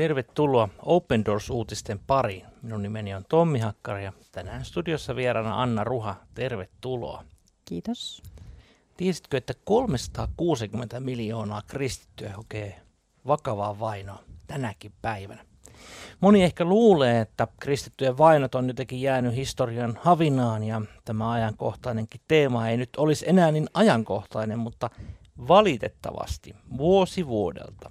Tervetuloa Open Doors-uutisten pariin. Minun nimeni on Tommi Hakkari ja tänään studiossa vieraana Anna Ruha. Tervetuloa. Kiitos. Tiesitkö, että 360 miljoonaa kristittyä kokee vakavaa vainoa tänäkin päivänä? Moni ehkä luulee, että kristittyjen vainot on jotenkin jäänyt historian havinaan ja tämä ajankohtainenkin teema ei nyt olisi enää niin ajankohtainen, mutta valitettavasti vuosi vuodelta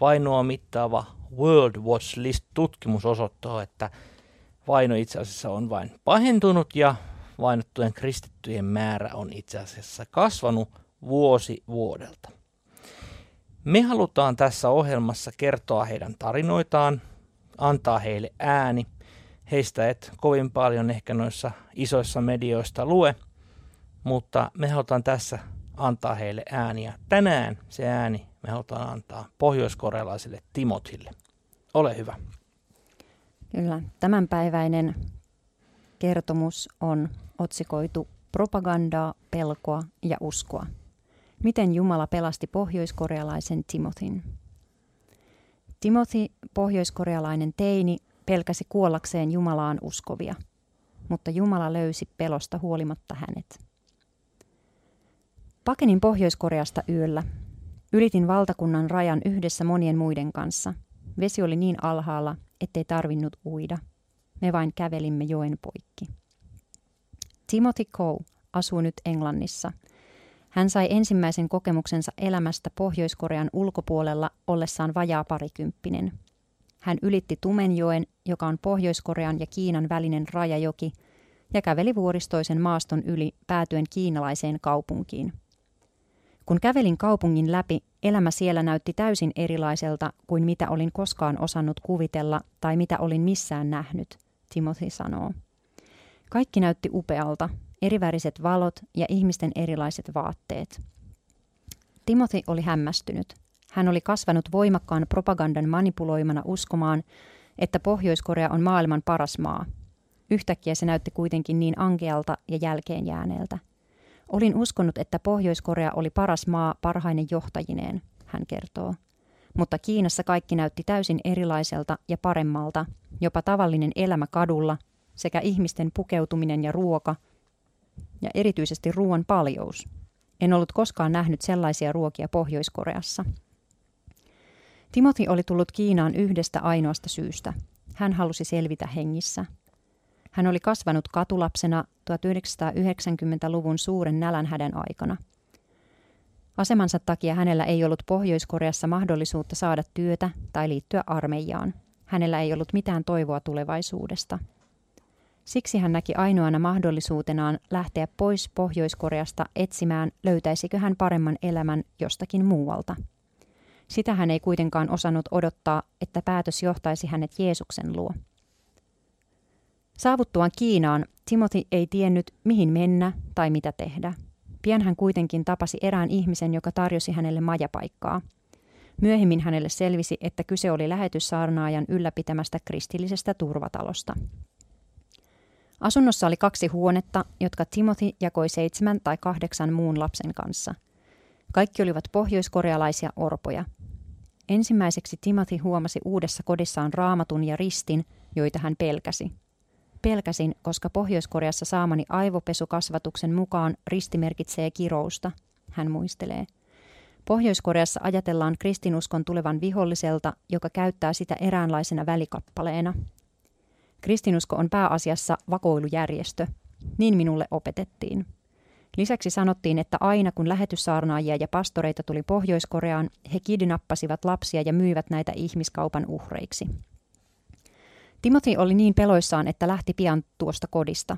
vainoa mittaava World Watch List-tutkimus osoittaa, että vaino itse asiassa on vain pahentunut ja vainottujen kristittyjen määrä on itse asiassa kasvanut vuosi vuodelta. Me halutaan tässä ohjelmassa kertoa heidän tarinoitaan, antaa heille ääni. Heistä et kovin paljon ehkä noissa isoissa medioista lue, mutta me halutaan tässä antaa heille ääniä. Tänään se ääni me halutaan antaa pohjoiskorealaiselle Timotille. Ole hyvä. Kyllä, tämänpäiväinen kertomus on otsikoitu Propagandaa, pelkoa ja uskoa. Miten Jumala pelasti pohjoiskorealaisen Timotin? Timothy, pohjoiskorealainen teini, pelkäsi kuollakseen Jumalaan uskovia, mutta Jumala löysi pelosta huolimatta hänet. Pakenin Pohjois-Koreasta yöllä. Ylitin valtakunnan rajan yhdessä monien muiden kanssa. Vesi oli niin alhaalla, ettei tarvinnut uida. Me vain kävelimme joen poikki. Timothy Coe asuu nyt Englannissa. Hän sai ensimmäisen kokemuksensa elämästä Pohjois-Korean ulkopuolella ollessaan vajaa parikymppinen. Hän ylitti Tumenjoen, joka on Pohjois-Korean ja Kiinan välinen rajajoki, ja käveli vuoristoisen maaston yli päätyen kiinalaiseen kaupunkiin – kun kävelin kaupungin läpi, elämä siellä näytti täysin erilaiselta kuin mitä olin koskaan osannut kuvitella tai mitä olin missään nähnyt, Timothy sanoo. Kaikki näytti upealta, eriväriset valot ja ihmisten erilaiset vaatteet. Timothy oli hämmästynyt. Hän oli kasvanut voimakkaan propagandan manipuloimana uskomaan, että Pohjois-Korea on maailman paras maa. Yhtäkkiä se näytti kuitenkin niin ankealta ja jälkeen jääneeltä. Olin uskonut, että Pohjois-Korea oli paras maa parhainen johtajineen, hän kertoo. Mutta Kiinassa kaikki näytti täysin erilaiselta ja paremmalta, jopa tavallinen elämä kadulla sekä ihmisten pukeutuminen ja ruoka, ja erityisesti ruoan paljous. En ollut koskaan nähnyt sellaisia ruokia Pohjois-Koreassa. Timothy oli tullut Kiinaan yhdestä ainoasta syystä. Hän halusi selvitä hengissä – hän oli kasvanut katulapsena 1990-luvun suuren nälänhädän aikana. Asemansa takia hänellä ei ollut Pohjois-Koreassa mahdollisuutta saada työtä tai liittyä armeijaan. Hänellä ei ollut mitään toivoa tulevaisuudesta. Siksi hän näki ainoana mahdollisuutenaan lähteä pois Pohjois-Koreasta etsimään, löytäisikö hän paremman elämän jostakin muualta. Sitä hän ei kuitenkaan osannut odottaa, että päätös johtaisi hänet Jeesuksen luo. Saavuttuaan Kiinaan Timothy ei tiennyt, mihin mennä tai mitä tehdä. Pian hän kuitenkin tapasi erään ihmisen, joka tarjosi hänelle majapaikkaa. Myöhemmin hänelle selvisi, että kyse oli lähetyssaarnaajan ylläpitämästä kristillisestä turvatalosta. Asunnossa oli kaksi huonetta, jotka Timothy jakoi seitsemän tai kahdeksan muun lapsen kanssa. Kaikki olivat pohjoiskorealaisia orpoja. Ensimmäiseksi Timothy huomasi uudessa kodissaan raamatun ja ristin, joita hän pelkäsi – Pelkäsin, koska Pohjois-Koreassa saamani aivopesukasvatuksen mukaan risti merkitsee kirousta, hän muistelee. Pohjois-Koreassa ajatellaan kristinuskon tulevan viholliselta, joka käyttää sitä eräänlaisena välikappaleena. Kristinusko on pääasiassa vakoilujärjestö. Niin minulle opetettiin. Lisäksi sanottiin, että aina kun lähetyssaarnaajia ja pastoreita tuli Pohjois-Koreaan, he kidnappasivat lapsia ja myivät näitä ihmiskaupan uhreiksi. Timothy oli niin peloissaan, että lähti pian tuosta kodista.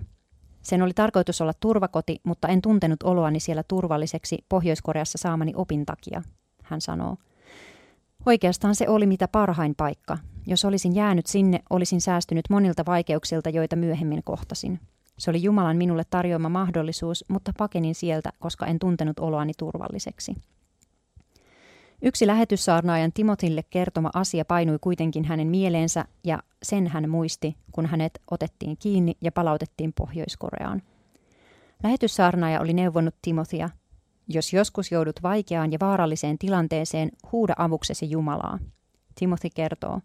Sen oli tarkoitus olla turvakoti, mutta en tuntenut oloani siellä turvalliseksi Pohjois-Koreassa saamani opin takia, hän sanoo. Oikeastaan se oli mitä parhain paikka. Jos olisin jäänyt sinne, olisin säästynyt monilta vaikeuksilta, joita myöhemmin kohtasin. Se oli Jumalan minulle tarjoama mahdollisuus, mutta pakenin sieltä, koska en tuntenut oloani turvalliseksi. Yksi lähetyssaarnaajan Timotille kertoma asia painui kuitenkin hänen mieleensä ja sen hän muisti, kun hänet otettiin kiinni ja palautettiin Pohjois-Koreaan. Lähetyssaarnaaja oli neuvonut Timothia, jos joskus joudut vaikeaan ja vaaralliseen tilanteeseen, huuda avuksesi Jumalaa. Timothy kertoo,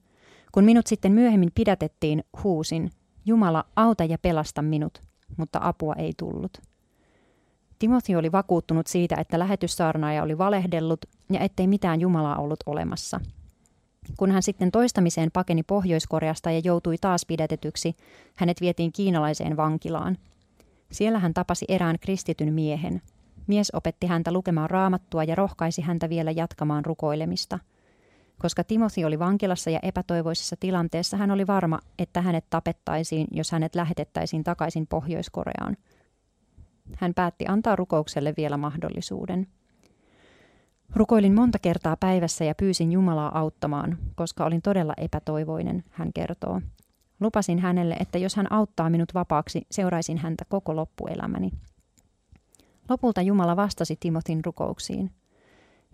Kun minut sitten myöhemmin pidätettiin, huusin, Jumala, auta ja pelasta minut, mutta apua ei tullut. Timothy oli vakuuttunut siitä, että lähetyssaarnaaja oli valehdellut ja ettei mitään Jumalaa ollut olemassa. Kun hän sitten toistamiseen pakeni Pohjois-Koreasta ja joutui taas pidätetyksi, hänet vietiin kiinalaiseen vankilaan. Siellä hän tapasi erään kristityn miehen. Mies opetti häntä lukemaan raamattua ja rohkaisi häntä vielä jatkamaan rukoilemista. Koska Timothy oli vankilassa ja epätoivoisessa tilanteessa, hän oli varma, että hänet tapettaisiin, jos hänet lähetettäisiin takaisin Pohjois-Koreaan – hän päätti antaa rukoukselle vielä mahdollisuuden. Rukoilin monta kertaa päivässä ja pyysin Jumalaa auttamaan, koska olin todella epätoivoinen, hän kertoo. Lupasin hänelle, että jos hän auttaa minut vapaaksi, seuraisin häntä koko loppuelämäni. Lopulta Jumala vastasi Timotin rukouksiin.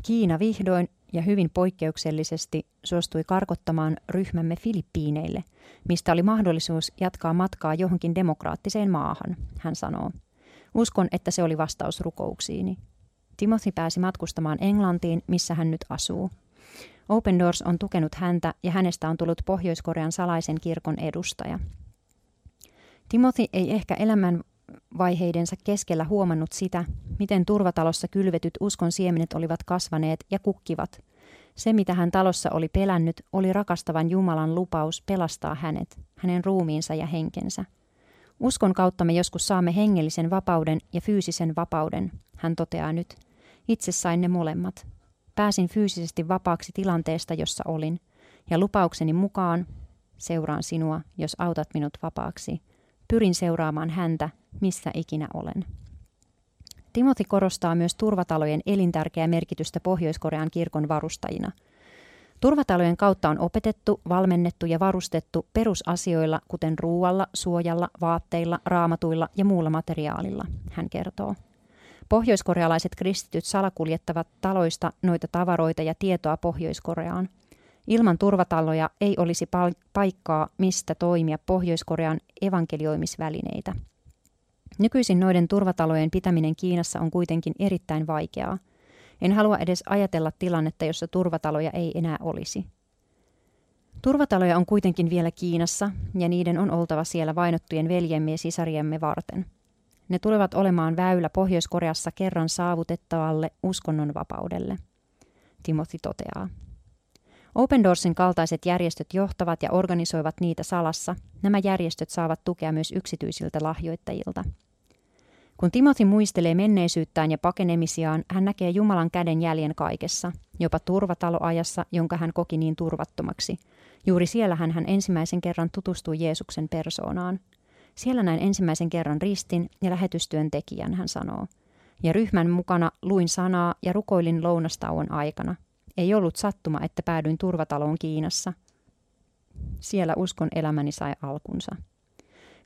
Kiina vihdoin ja hyvin poikkeuksellisesti suostui karkottamaan ryhmämme Filippiineille, mistä oli mahdollisuus jatkaa matkaa johonkin demokraattiseen maahan, hän sanoo. Uskon, että se oli vastaus rukouksiini. Timothy pääsi matkustamaan Englantiin, missä hän nyt asuu. Open Doors on tukenut häntä ja hänestä on tullut Pohjois-Korean salaisen kirkon edustaja. Timothy ei ehkä elämän vaiheidensa keskellä huomannut sitä, miten turvatalossa kylvetyt uskon siemenet olivat kasvaneet ja kukkivat. Se, mitä hän talossa oli pelännyt, oli rakastavan Jumalan lupaus pelastaa hänet, hänen ruumiinsa ja henkensä. Uskon kautta me joskus saamme hengellisen vapauden ja fyysisen vapauden, hän toteaa nyt. Itse sain ne molemmat. Pääsin fyysisesti vapaaksi tilanteesta, jossa olin, ja lupaukseni mukaan seuraan sinua, jos autat minut vapaaksi. Pyrin seuraamaan häntä, missä ikinä olen. Timothy korostaa myös turvatalojen elintärkeää merkitystä Pohjois-Korean kirkon varustajina – Turvatalojen kautta on opetettu, valmennettu ja varustettu perusasioilla, kuten ruualla, suojalla, vaatteilla, raamatuilla ja muulla materiaalilla, hän kertoo. Pohjoiskorealaiset kristityt salakuljettavat taloista noita tavaroita ja tietoa Pohjois-Koreaan. Ilman turvataloja ei olisi paikkaa, mistä toimia Pohjois-Korean evankelioimisvälineitä. Nykyisin noiden turvatalojen pitäminen Kiinassa on kuitenkin erittäin vaikeaa – en halua edes ajatella tilannetta, jossa turvataloja ei enää olisi. Turvataloja on kuitenkin vielä Kiinassa, ja niiden on oltava siellä vainottujen veljemme ja sisariemme varten. Ne tulevat olemaan väylä Pohjois-Koreassa kerran saavutettavalle uskonnonvapaudelle, Timothy toteaa. Open Doorsin kaltaiset järjestöt johtavat ja organisoivat niitä salassa. Nämä järjestöt saavat tukea myös yksityisiltä lahjoittajilta – kun Timothy muistelee menneisyyttään ja pakenemisiaan, hän näkee Jumalan käden jäljen kaikessa, jopa turvataloajassa, jonka hän koki niin turvattomaksi. Juuri siellä hän, hän ensimmäisen kerran tutustui Jeesuksen persoonaan. Siellä näin ensimmäisen kerran ristin ja lähetystyön tekijän, hän sanoo. Ja ryhmän mukana luin sanaa ja rukoilin lounastauon aikana. Ei ollut sattuma, että päädyin turvataloon Kiinassa. Siellä uskon elämäni sai alkunsa.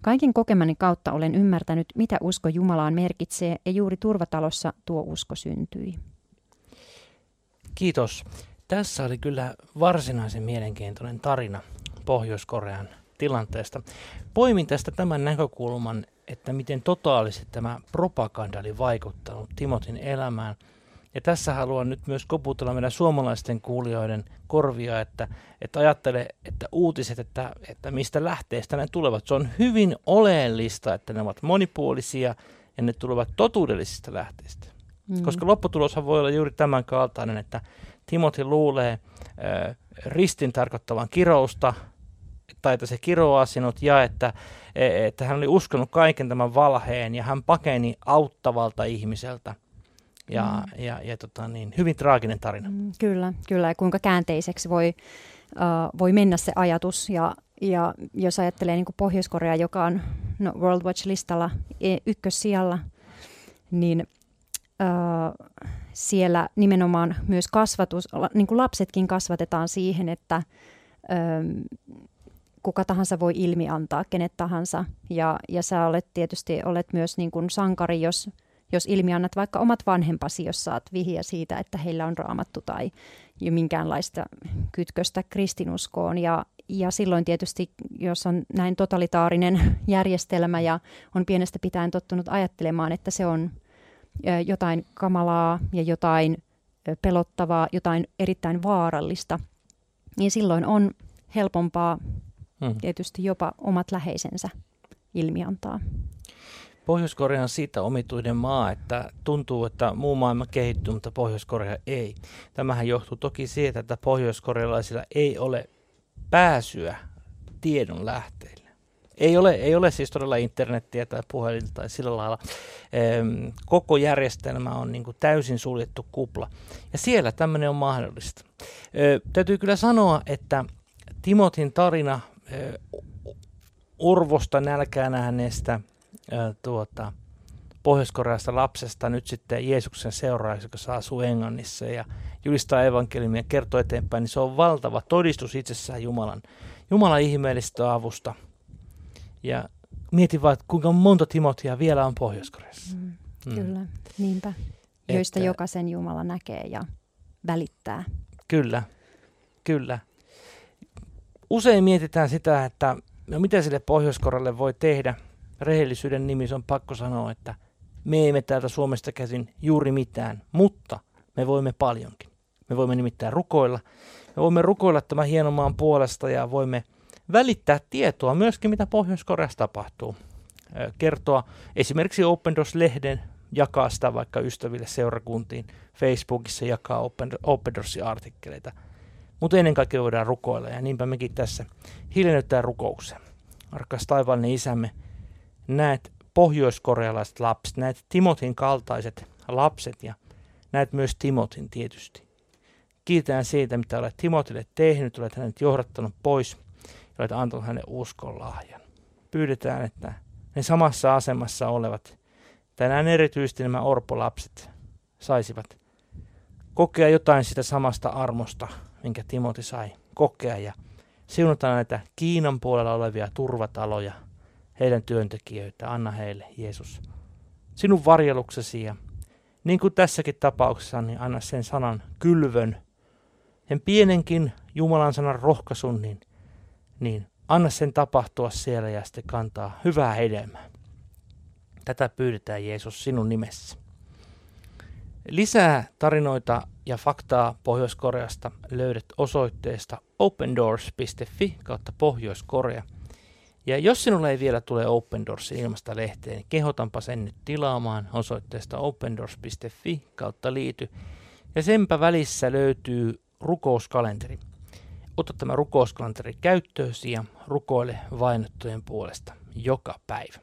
Kaiken kokemani kautta olen ymmärtänyt, mitä usko Jumalaan merkitsee, ja juuri turvatalossa tuo usko syntyi. Kiitos. Tässä oli kyllä varsinaisen mielenkiintoinen tarina Pohjois-Korean tilanteesta. Poimin tästä tämän näkökulman, että miten totaalisesti tämä propaganda oli vaikuttanut Timotin elämään – ja tässä haluan nyt myös koputella meidän suomalaisten kuulijoiden korvia, että, että ajattele, että uutiset, että, että mistä lähteestä ne tulevat. Se on hyvin oleellista, että ne ovat monipuolisia ja ne tulevat totuudellisista lähteistä. Mm. Koska lopputuloshan voi olla juuri tämän kaltainen, että Timothy luulee äh, ristin tarkoittavan kirousta, tai että se kiroaa sinut, ja että, e, että hän oli uskonut kaiken tämän valheen, ja hän pakeni auttavalta ihmiseltä – ja, mm. ja, ja tota niin, hyvin traaginen tarina. Mm, kyllä, kyllä. Ja kuinka käänteiseksi voi, uh, voi mennä se ajatus. Ja, ja jos ajattelee niin Pohjois-Korea, joka on no, World Watch-listalla e, ykkössijalla, niin uh, siellä nimenomaan myös kasvatus, niin kuin lapsetkin kasvatetaan siihen, että um, kuka tahansa voi ilmi antaa, kenet tahansa. Ja, ja sä olet tietysti olet myös niin kuin sankari, jos jos ilmiannat vaikka omat vanhempasi, jos saat vihiä siitä, että heillä on raamattu tai jo minkäänlaista kytköstä kristinuskoon. Ja, ja silloin tietysti, jos on näin totalitaarinen järjestelmä ja on pienestä pitäen tottunut ajattelemaan, että se on jotain kamalaa ja jotain pelottavaa, jotain erittäin vaarallista, niin silloin on helpompaa hmm. tietysti jopa omat läheisensä ilmiantaa. Pohjois-Korea on siitä omituinen maa, että tuntuu, että muu maailma kehittyy, mutta Pohjois-Korea ei. Tämähän johtuu toki siitä, että pohjoiskorealaisilla ei ole pääsyä tiedon lähteille. Ei ole, ei ole siis todella internettiä tai puhelinta tai sillä lailla. Ehm, koko järjestelmä on niin kuin täysin suljettu kupla. Ja siellä tämmöinen on mahdollista. Ehm, täytyy kyllä sanoa, että Timotin tarina ehm, urvosta nälkää nähneestä tuota, pohjois lapsesta nyt sitten Jeesuksen seuraajaksi, joka asuu Englannissa ja julistaa evankeliumia ja kertoo eteenpäin, niin se on valtava todistus itsessään Jumalan, Jumalan ihmeellisestä avusta. Ja mietin vaan, että kuinka monta Timotia vielä on pohjois mm, mm. Kyllä, niinpä. Joista että, jokaisen Jumala näkee ja välittää. Kyllä, kyllä. Usein mietitään sitä, että no mitä sille pohjois voi tehdä – rehellisyyden nimissä on pakko sanoa, että me emme täältä Suomesta käsin juuri mitään, mutta me voimme paljonkin. Me voimme nimittäin rukoilla. Me voimme rukoilla tämän hienomaan puolesta ja voimme välittää tietoa myöskin, mitä Pohjois-Koreassa tapahtuu. Kertoa esimerkiksi Open Doors-lehden, jakaa sitä vaikka ystäville seurakuntiin, Facebookissa jakaa Open, Open Doors-artikkeleita. Mutta ennen kaikkea voidaan rukoilla ja niinpä mekin tässä hiljennyttää rukouksen. Arkas taivaallinen isämme, näet pohjoiskorealaiset lapset, näet Timotin kaltaiset lapset ja näet myös Timotin tietysti. Kiitän siitä, mitä olet Timotille tehnyt, olet hänet johdattanut pois ja olet antanut hänelle uskon lahjan. Pyydetään, että ne samassa asemassa olevat, tänään erityisesti nämä orpolapset, saisivat kokea jotain sitä samasta armosta, minkä Timoti sai kokea ja siunataan näitä Kiinan puolella olevia turvataloja – heidän työntekijöitä. Anna heille, Jeesus, sinun varjeluksesi ja niin kuin tässäkin tapauksessa, niin anna sen sanan kylvön, sen pienenkin Jumalan sanan rohkaisun, niin, niin anna sen tapahtua siellä ja sitten kantaa hyvää hedelmää. Tätä pyydetään Jeesus sinun nimessä. Lisää tarinoita ja faktaa Pohjois-Koreasta löydät osoitteesta opendoors.fi kautta Pohjois-Korea – ja jos sinulle ei vielä tule Open Doorsin ilmasta lehteen, niin kehotanpa sen nyt tilaamaan osoitteesta opendoors.fi kautta liity. Ja senpä välissä löytyy rukouskalenteri. Ota tämä rukouskalenteri käyttöösi ja rukoile vainottujen puolesta joka päivä.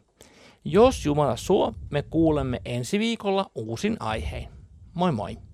Jos Jumala suo, me kuulemme ensi viikolla uusin aiheen. Moi moi!